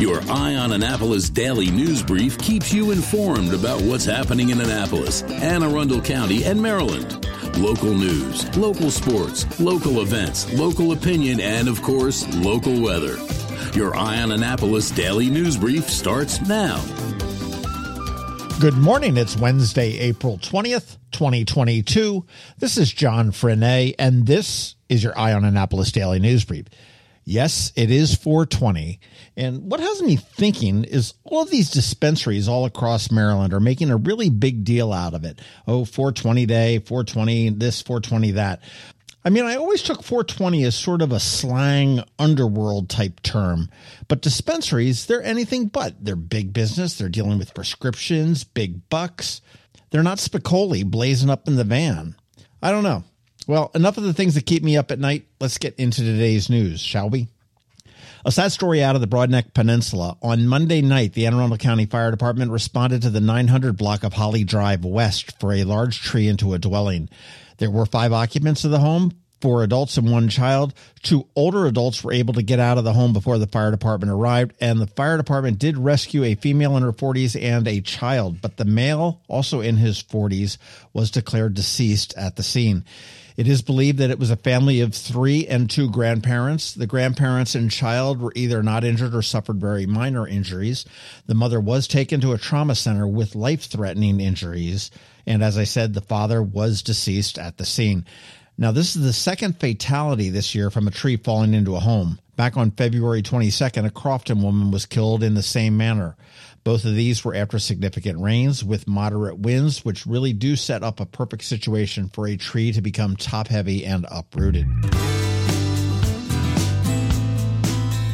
Your Eye on Annapolis daily news brief keeps you informed about what's happening in Annapolis, Anne Arundel County, and Maryland. Local news, local sports, local events, local opinion, and of course, local weather. Your Eye on Annapolis daily news brief starts now. Good morning. It's Wednesday, April 20th, 2022. This is John Frenaye, and this is your Eye on Annapolis Daily News Brief. Yes, it is 420. And what has me thinking is all of these dispensaries all across Maryland are making a really big deal out of it. Oh, 420 day, 420 this, 420 that. I mean, I always took 420 as sort of a slang underworld type term, but dispensaries, they're anything but. They're big business. They're dealing with prescriptions, big bucks. They're not Spicoli blazing up in the van. I don't know. Well, enough of the things that keep me up at night. Let's get into today's news, shall we? A sad story out of the Broadneck Peninsula. On Monday night, the Anne Arundel County Fire Department responded to the 900 block of Holly Drive West for a large tree into a dwelling. There were five occupants of the home, four adults and one child. Two older adults were able to get out of the home before the fire department arrived, and the fire department did rescue a female in her 40s and a child, but the male, also in his 40s, was declared deceased at the scene. It is believed that it was a family of three and two grandparents. The grandparents and child were either not injured or suffered very minor injuries. The mother was taken to a trauma center with life threatening injuries. And as I said, the father was deceased at the scene. Now, this is the second fatality this year from a tree falling into a home. Back on February 22nd, a Crofton woman was killed in the same manner. Both of these were after significant rains with moderate winds, which really do set up a perfect situation for a tree to become top heavy and uprooted.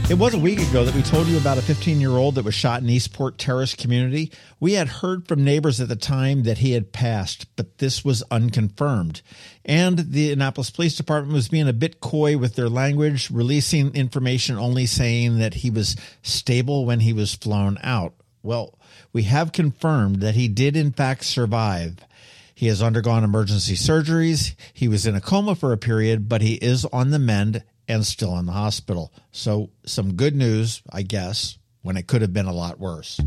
It was a week ago that we told you about a 15 year old that was shot in Eastport Terrace community. We had heard from neighbors at the time that he had passed, but this was unconfirmed. And the Annapolis Police Department was being a bit coy with their language, releasing information only saying that he was stable when he was flown out. Well, we have confirmed that he did in fact survive. He has undergone emergency surgeries. He was in a coma for a period, but he is on the mend and still in the hospital. So, some good news, I guess, when it could have been a lot worse.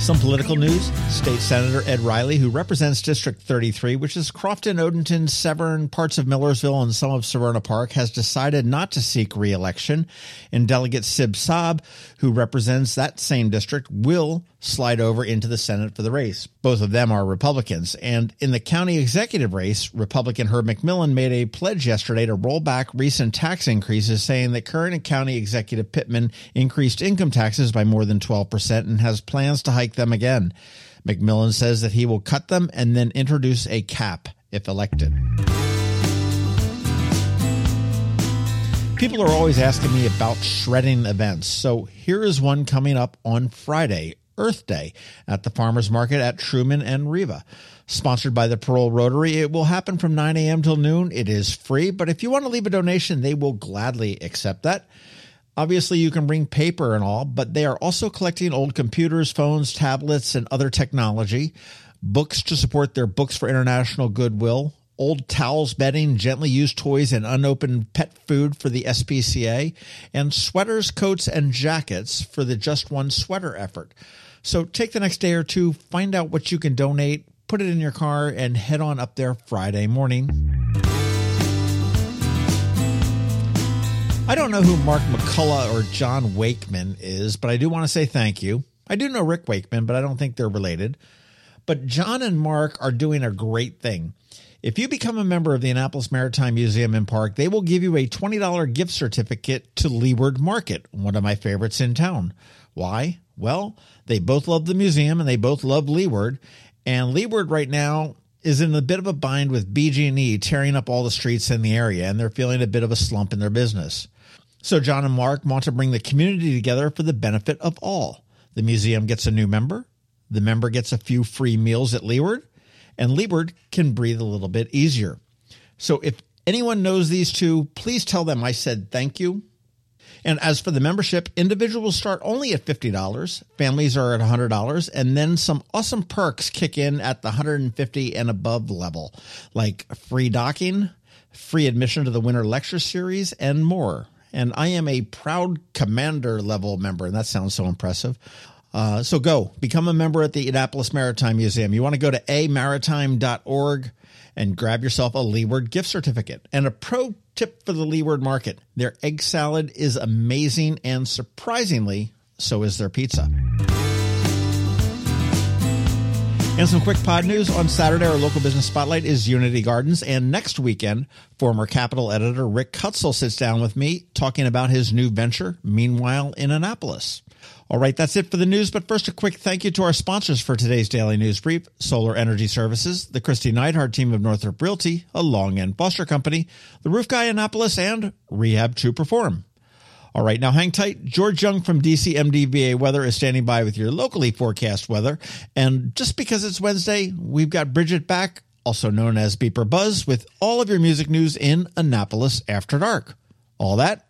Some political news. State Senator Ed Reilly, who represents District 33, which is Crofton, Odenton, Severn, parts of Millersville, and some of Severna Park, has decided not to seek reelection. And Delegate Sid Saab, who represents that same district, will slide over into the Senate for the race. Both of them are Republicans. And in the county executive race, Republican Herb McMillan made a pledge yesterday to roll back recent tax increases, saying that current county executive Pittman increased income taxes by more than 12% and has plans to hike them again. McMillan says that he will cut them and then introduce a cap if elected. People are always asking me about shredding events. So here is one coming up on Friday, Earth Day at the farmers market at Truman and Riva. Sponsored by the Parole Rotary, it will happen from 9 a.m. till noon. It is free, but if you want to leave a donation, they will gladly accept that. Obviously, you can bring paper and all, but they are also collecting old computers, phones, tablets, and other technology, books to support their Books for International Goodwill, old towels, bedding, gently used toys, and unopened pet food for the SPCA, and sweaters, coats, and jackets for the Just One Sweater effort. So take the next day or two, find out what you can donate, put it in your car, and head on up there Friday morning. I don't know who Mark McCullough or John Wakeman is, but I do want to say thank you. I do know Rick Wakeman, but I don't think they're related. But John and Mark are doing a great thing. If you become a member of the Annapolis Maritime Museum and Park, they will give you a $20 gift certificate to Leeward Market, one of my favorites in town. Why? Well, they both love the museum and they both love Leeward. And Leeward right now is in a bit of a bind with BG&E tearing up all the streets in the area and they're feeling a bit of a slump in their business. So John and Mark want to bring the community together for the benefit of all. The museum gets a new member, the member gets a few free meals at Leeward, and Leeward can breathe a little bit easier. So if anyone knows these two, please tell them I said thank you and as for the membership, individuals start only at $50, families are at $100, and then some awesome perks kick in at the 150 and above level, like free docking, free admission to the winter lecture series, and more. and I am a proud commander level member, and that sounds so impressive. Uh, so go become a member at the Annapolis Maritime Museum. You want to go to amaritime.org and grab yourself a Leeward gift certificate. And a pro tip for the Leeward market their egg salad is amazing, and surprisingly, so is their pizza. And some quick pod news on Saturday, our local business spotlight is Unity Gardens. And next weekend, former Capital editor Rick Hutzell sits down with me talking about his new venture, Meanwhile in Annapolis. All right, that's it for the news. But first, a quick thank you to our sponsors for today's daily news brief Solar Energy Services, the Kristi Neidhardt team of Northrop Realty, a Long and Foster Company, the Roof Guy Annapolis, and Rehab to Perform. All right, now hang tight. George Young from DCMDVA Weather is standing by with your locally forecast weather. And just because it's Wednesday, we've got Bridget back, also known as BeeprBuzz, with all of your music news in Annapolis after dark. All that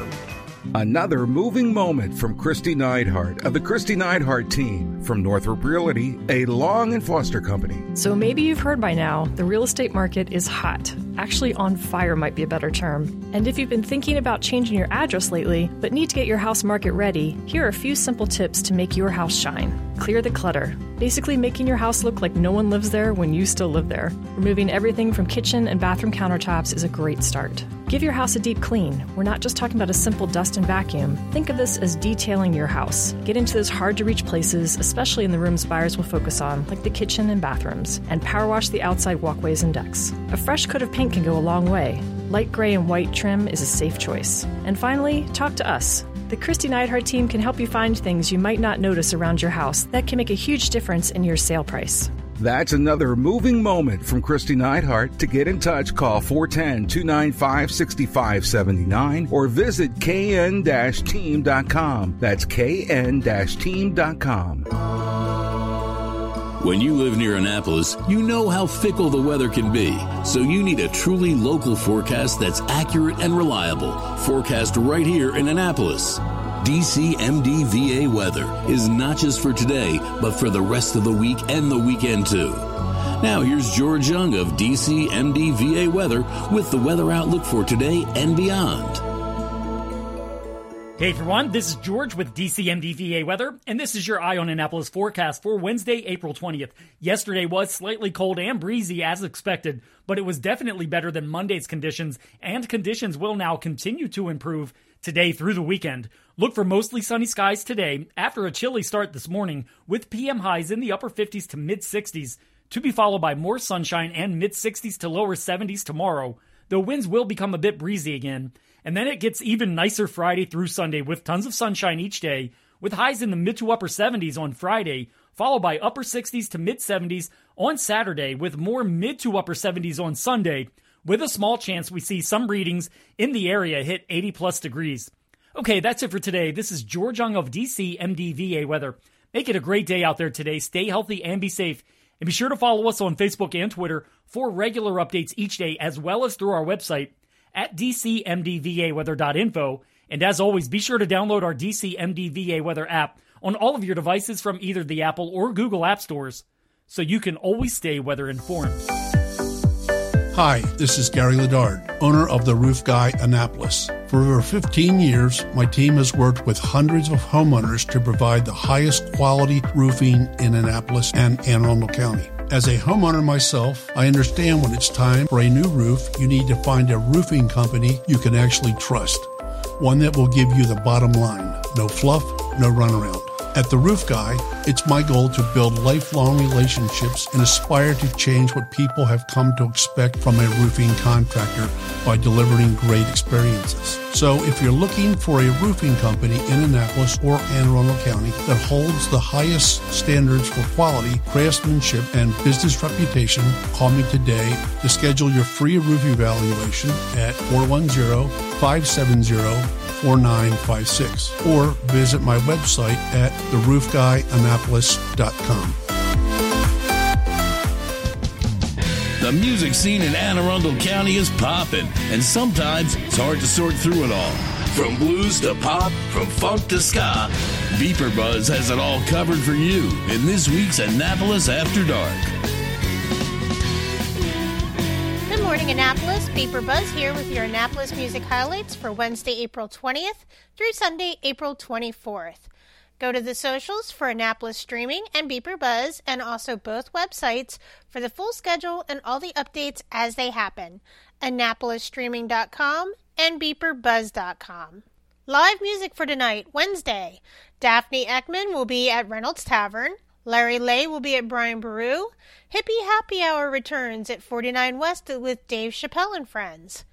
rehab2perform.com. Another moving moment from Kristi Neidhardt of the Kristi Neidhardt team from Northrop Realty, a Long and Foster company. So maybe you've heard by now the real estate market is hot. Actually, on fire might be a better term. And if you've been thinking about changing your address lately, but need to get your house market ready, here are a few simple tips to make your house shine. Clear the clutter. Basically, making your house look like no one lives there when you still live there. Removing everything from kitchen and bathroom countertops is a great start. Give your house a deep clean. We're not just talking about a simple dust and vacuum. Think of this as detailing your house. Get into those hard to reach places, especially in the rooms buyers will focus on, like the kitchen and bathrooms, and power wash the outside walkways and decks. A fresh coat of paint can go a long way. Light gray and white trim is a safe choice. And finally, talk to us. The Kristi Neidhardt team can help you find things you might not notice around your house that can make a huge difference in your sale price. That's another moving moment from Kristi Neidhardt. To get in touch, call 410 295 6579 or visit kn team.com. That's kn team.com. When you live near Annapolis, you know how fickle the weather can be. So you need a truly local forecast that's accurate and reliable. Forecast right here in Annapolis. DCMDVA weather is not just for today, but for the rest of the week and the weekend too. Now here's George Young of DCMDVA weather with the weather outlook for today and beyond. Hey everyone, this is George with DCMDVA Weather, and this is your Eye on Annapolis forecast for Wednesday, April 20th. Yesterday was slightly cold and breezy as expected, but it was definitely better than Monday's conditions, and conditions will now continue to improve today through the weekend. Look for mostly sunny skies today after a chilly start this morning, with PM highs in the upper 50s to mid 60s, to be followed by more sunshine and mid 60s to lower 70s tomorrow. The winds will become a bit breezy again. And then it gets even nicer Friday through Sunday with tons of sunshine each day, with highs in the mid to upper 70s on Friday, followed by upper 60s to mid 70s on Saturday, with more mid to upper 70s on Sunday, with a small chance we see some readings in the area hit 80 plus degrees. Okay, that's it for today. This is George Young of DCMDVA Weather. Make it a great day out there today. Stay healthy and be safe. And be sure to follow us on Facebook and Twitter for regular updates each day, as well as through our website at dcmdvaweather.info. And as always, be sure to download our DCMDVA Weather app on all of your devices from either the Apple or Google App Stores so you can always stay weather informed. Hi, this is Gary Ledard, owner of the Roof Guy Annapolis. For over 15 years, my team has worked with hundreds of homeowners to provide the highest quality roofing in Annapolis and Anne Arundel County. As a homeowner myself, I understand when it's time for a new roof, you need to find a roofing company you can actually trust. One that will give you the bottom line. No fluff, no runaround. At The Roof Guy, it's my goal to build lifelong relationships and aspire to change what people have come to expect from a roofing contractor by delivering great experiences. So if you're looking for a roofing company in Annapolis or Anne Arundel County that holds the highest standards for quality, craftsmanship, and business reputation, call me today to schedule your free roof evaluation at 410 570 4956 or visit my website at theroofguyannapolis.com. The music scene in Anne Arundel County is popping, and sometimes it's hard to sort through it all. From blues to pop, from funk to ska, BeeprBuzz has it all covered for you in this week's Annapolis After Dark. Morning, Annapolis. BeeprBuzz here with your Annapolis music highlights for Wednesday, April 20th through Sunday, April 24th. Go to the socials for Annapolis Streaming and BeeprBuzz, and also both websites for the full schedule and all the updates as they happen. AnnapolisStreaming.com and BeeprBuzz.com. Live music for tonight, Wednesday. Daphne Ekman will be at Reynolds Tavern. Larry Lay will be at Brian Boru. Hippie Happy Hour returns at 49 West with Dave Chappelle and friends.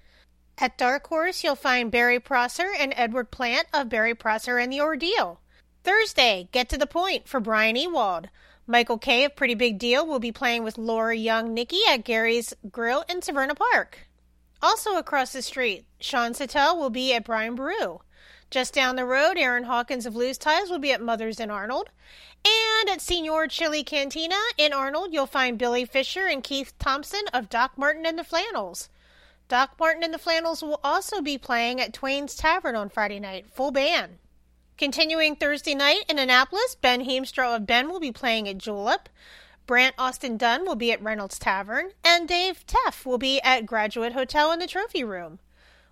At Dark Horse, you'll find Barry Prosser and Edward Plant of Barry Prosser and the Ordeal. Thursday, Get to the Point for Brian Ewald. Michael Kay of Pretty Big Deal will be playing with Laura Young Nicky at Gary's Grill in Severna Park. Also across the street, Sean Sattel will be at Brian Boru. Just down the road, Aaron Hawkins of Loose Ties will be at Mother's in Arnold. And at Senior Chili Cantina in Arnold, you'll find Billy Fisher and Keith Thompson of Doc Martin and the Flannels. Doc Martin and the Flannels will also be playing at Twain's Tavern on Friday night, full band. Continuing Thursday night in Annapolis, Ben Heemstra of Ben will be playing at Julep. Brant Austin Dunn will be at Reynolds Tavern, and Dave Teff will be at Graduate Hotel in the Trophy Room.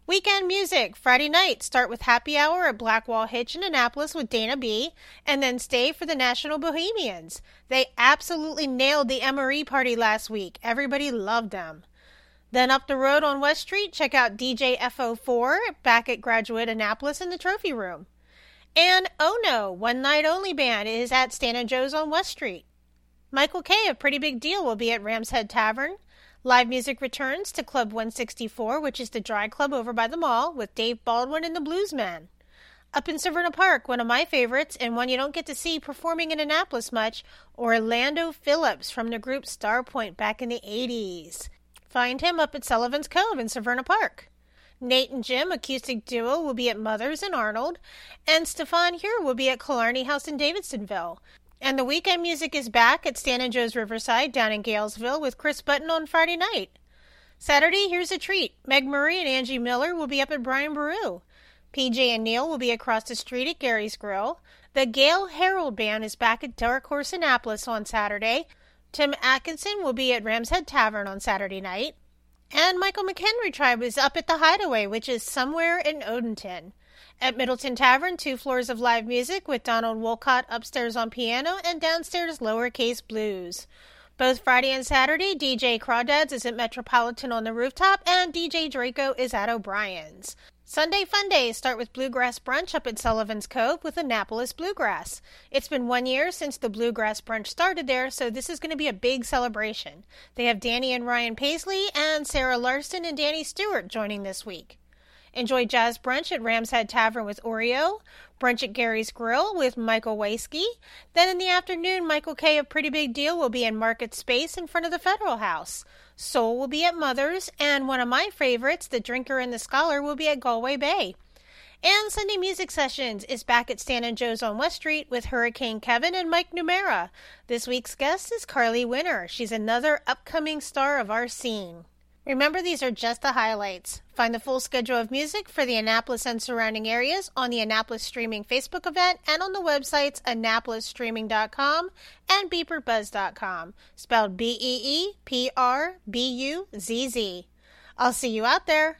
Weekend music, Friday night, start with happy hour at Blackwall Hitch in Annapolis with Dana B, and then stay for the National Bohemians. They absolutely nailed the MRE party last week. Everybody loved them. Then up the road on West Street, check out DJ FO4 back at Graduate Annapolis in the Trophy Room. And Oh No, One Night Only Band is at Stan and Joe's on West Street. Michael Kay, a pretty big deal, will be at Ram's Head Tavern. Live music returns to Club 164, which is the dry club over by the mall, with Dave Baldwin and the Bluesmen. Up in Severna Park, one of my favorites, and one you don't get to see performing in Annapolis much, Orlando Phillips from the group Starpoint back in the 80s. Find him up at Sullivan's Cove in Severna Park. Nate and Jim, acoustic duo, will be at Mother's in Arnold, and Stefan here will be at Killarney House in Davidsonville. And the weekend music is back at Stan and Joe's Riverside down in Galesville with Chris Button on Friday night. Saturday, here's a treat. Meg Murray and Angie Miller will be up at Brian Boru. PJ and Neil will be across the street at Gary's Grill. The Gale Herald Band is back at Dark Horse Annapolis on Saturday. Tim Atkinson will be at Ram's Head Tavern on Saturday night. And Michael McHenry Tribe is up at the Hideaway, which is somewhere in Odenton. At Middleton Tavern, two floors of live music with Donald Wolcott upstairs on piano and downstairs lowercase blues. Both Friday and Saturday, DJ Crawdads is at Metropolitan on the rooftop and DJ Draco is at O'Brien's. Sunday fun days start with Bluegrass Brunch up at Sullivan's Cove with Annapolis Bluegrass. It's been one year since the Bluegrass Brunch started there, so this is going to be a big celebration. They have Danny and Ryan Paisley and Sarah Larson and Danny Stewart joining this week. Enjoy jazz brunch at Ram's Head Tavern with Oreo, brunch at Gary's Grill with Michael Waisky. Then in the afternoon, Michael Kay of Pretty Big Deal will be in Market Space in front of the Federal House. Soul will be at Mother's, and one of my favorites, The Drinker and the Scholar, will be at Galway Bay. And Sunday Music Sessions is back at Stan and Joe's on West Street with Hurricane Kevin and Mike Numera. This week's guest is Carly Winter. She's another upcoming star of our scene. Remember, these are just the highlights. Find the full schedule of music for the Annapolis and surrounding areas on the Annapolis Streaming Facebook event and on the websites AnnapolisStreaming.com and BeeprBuzz.com, spelled B E E P R B U Z Z. I'll see you out there.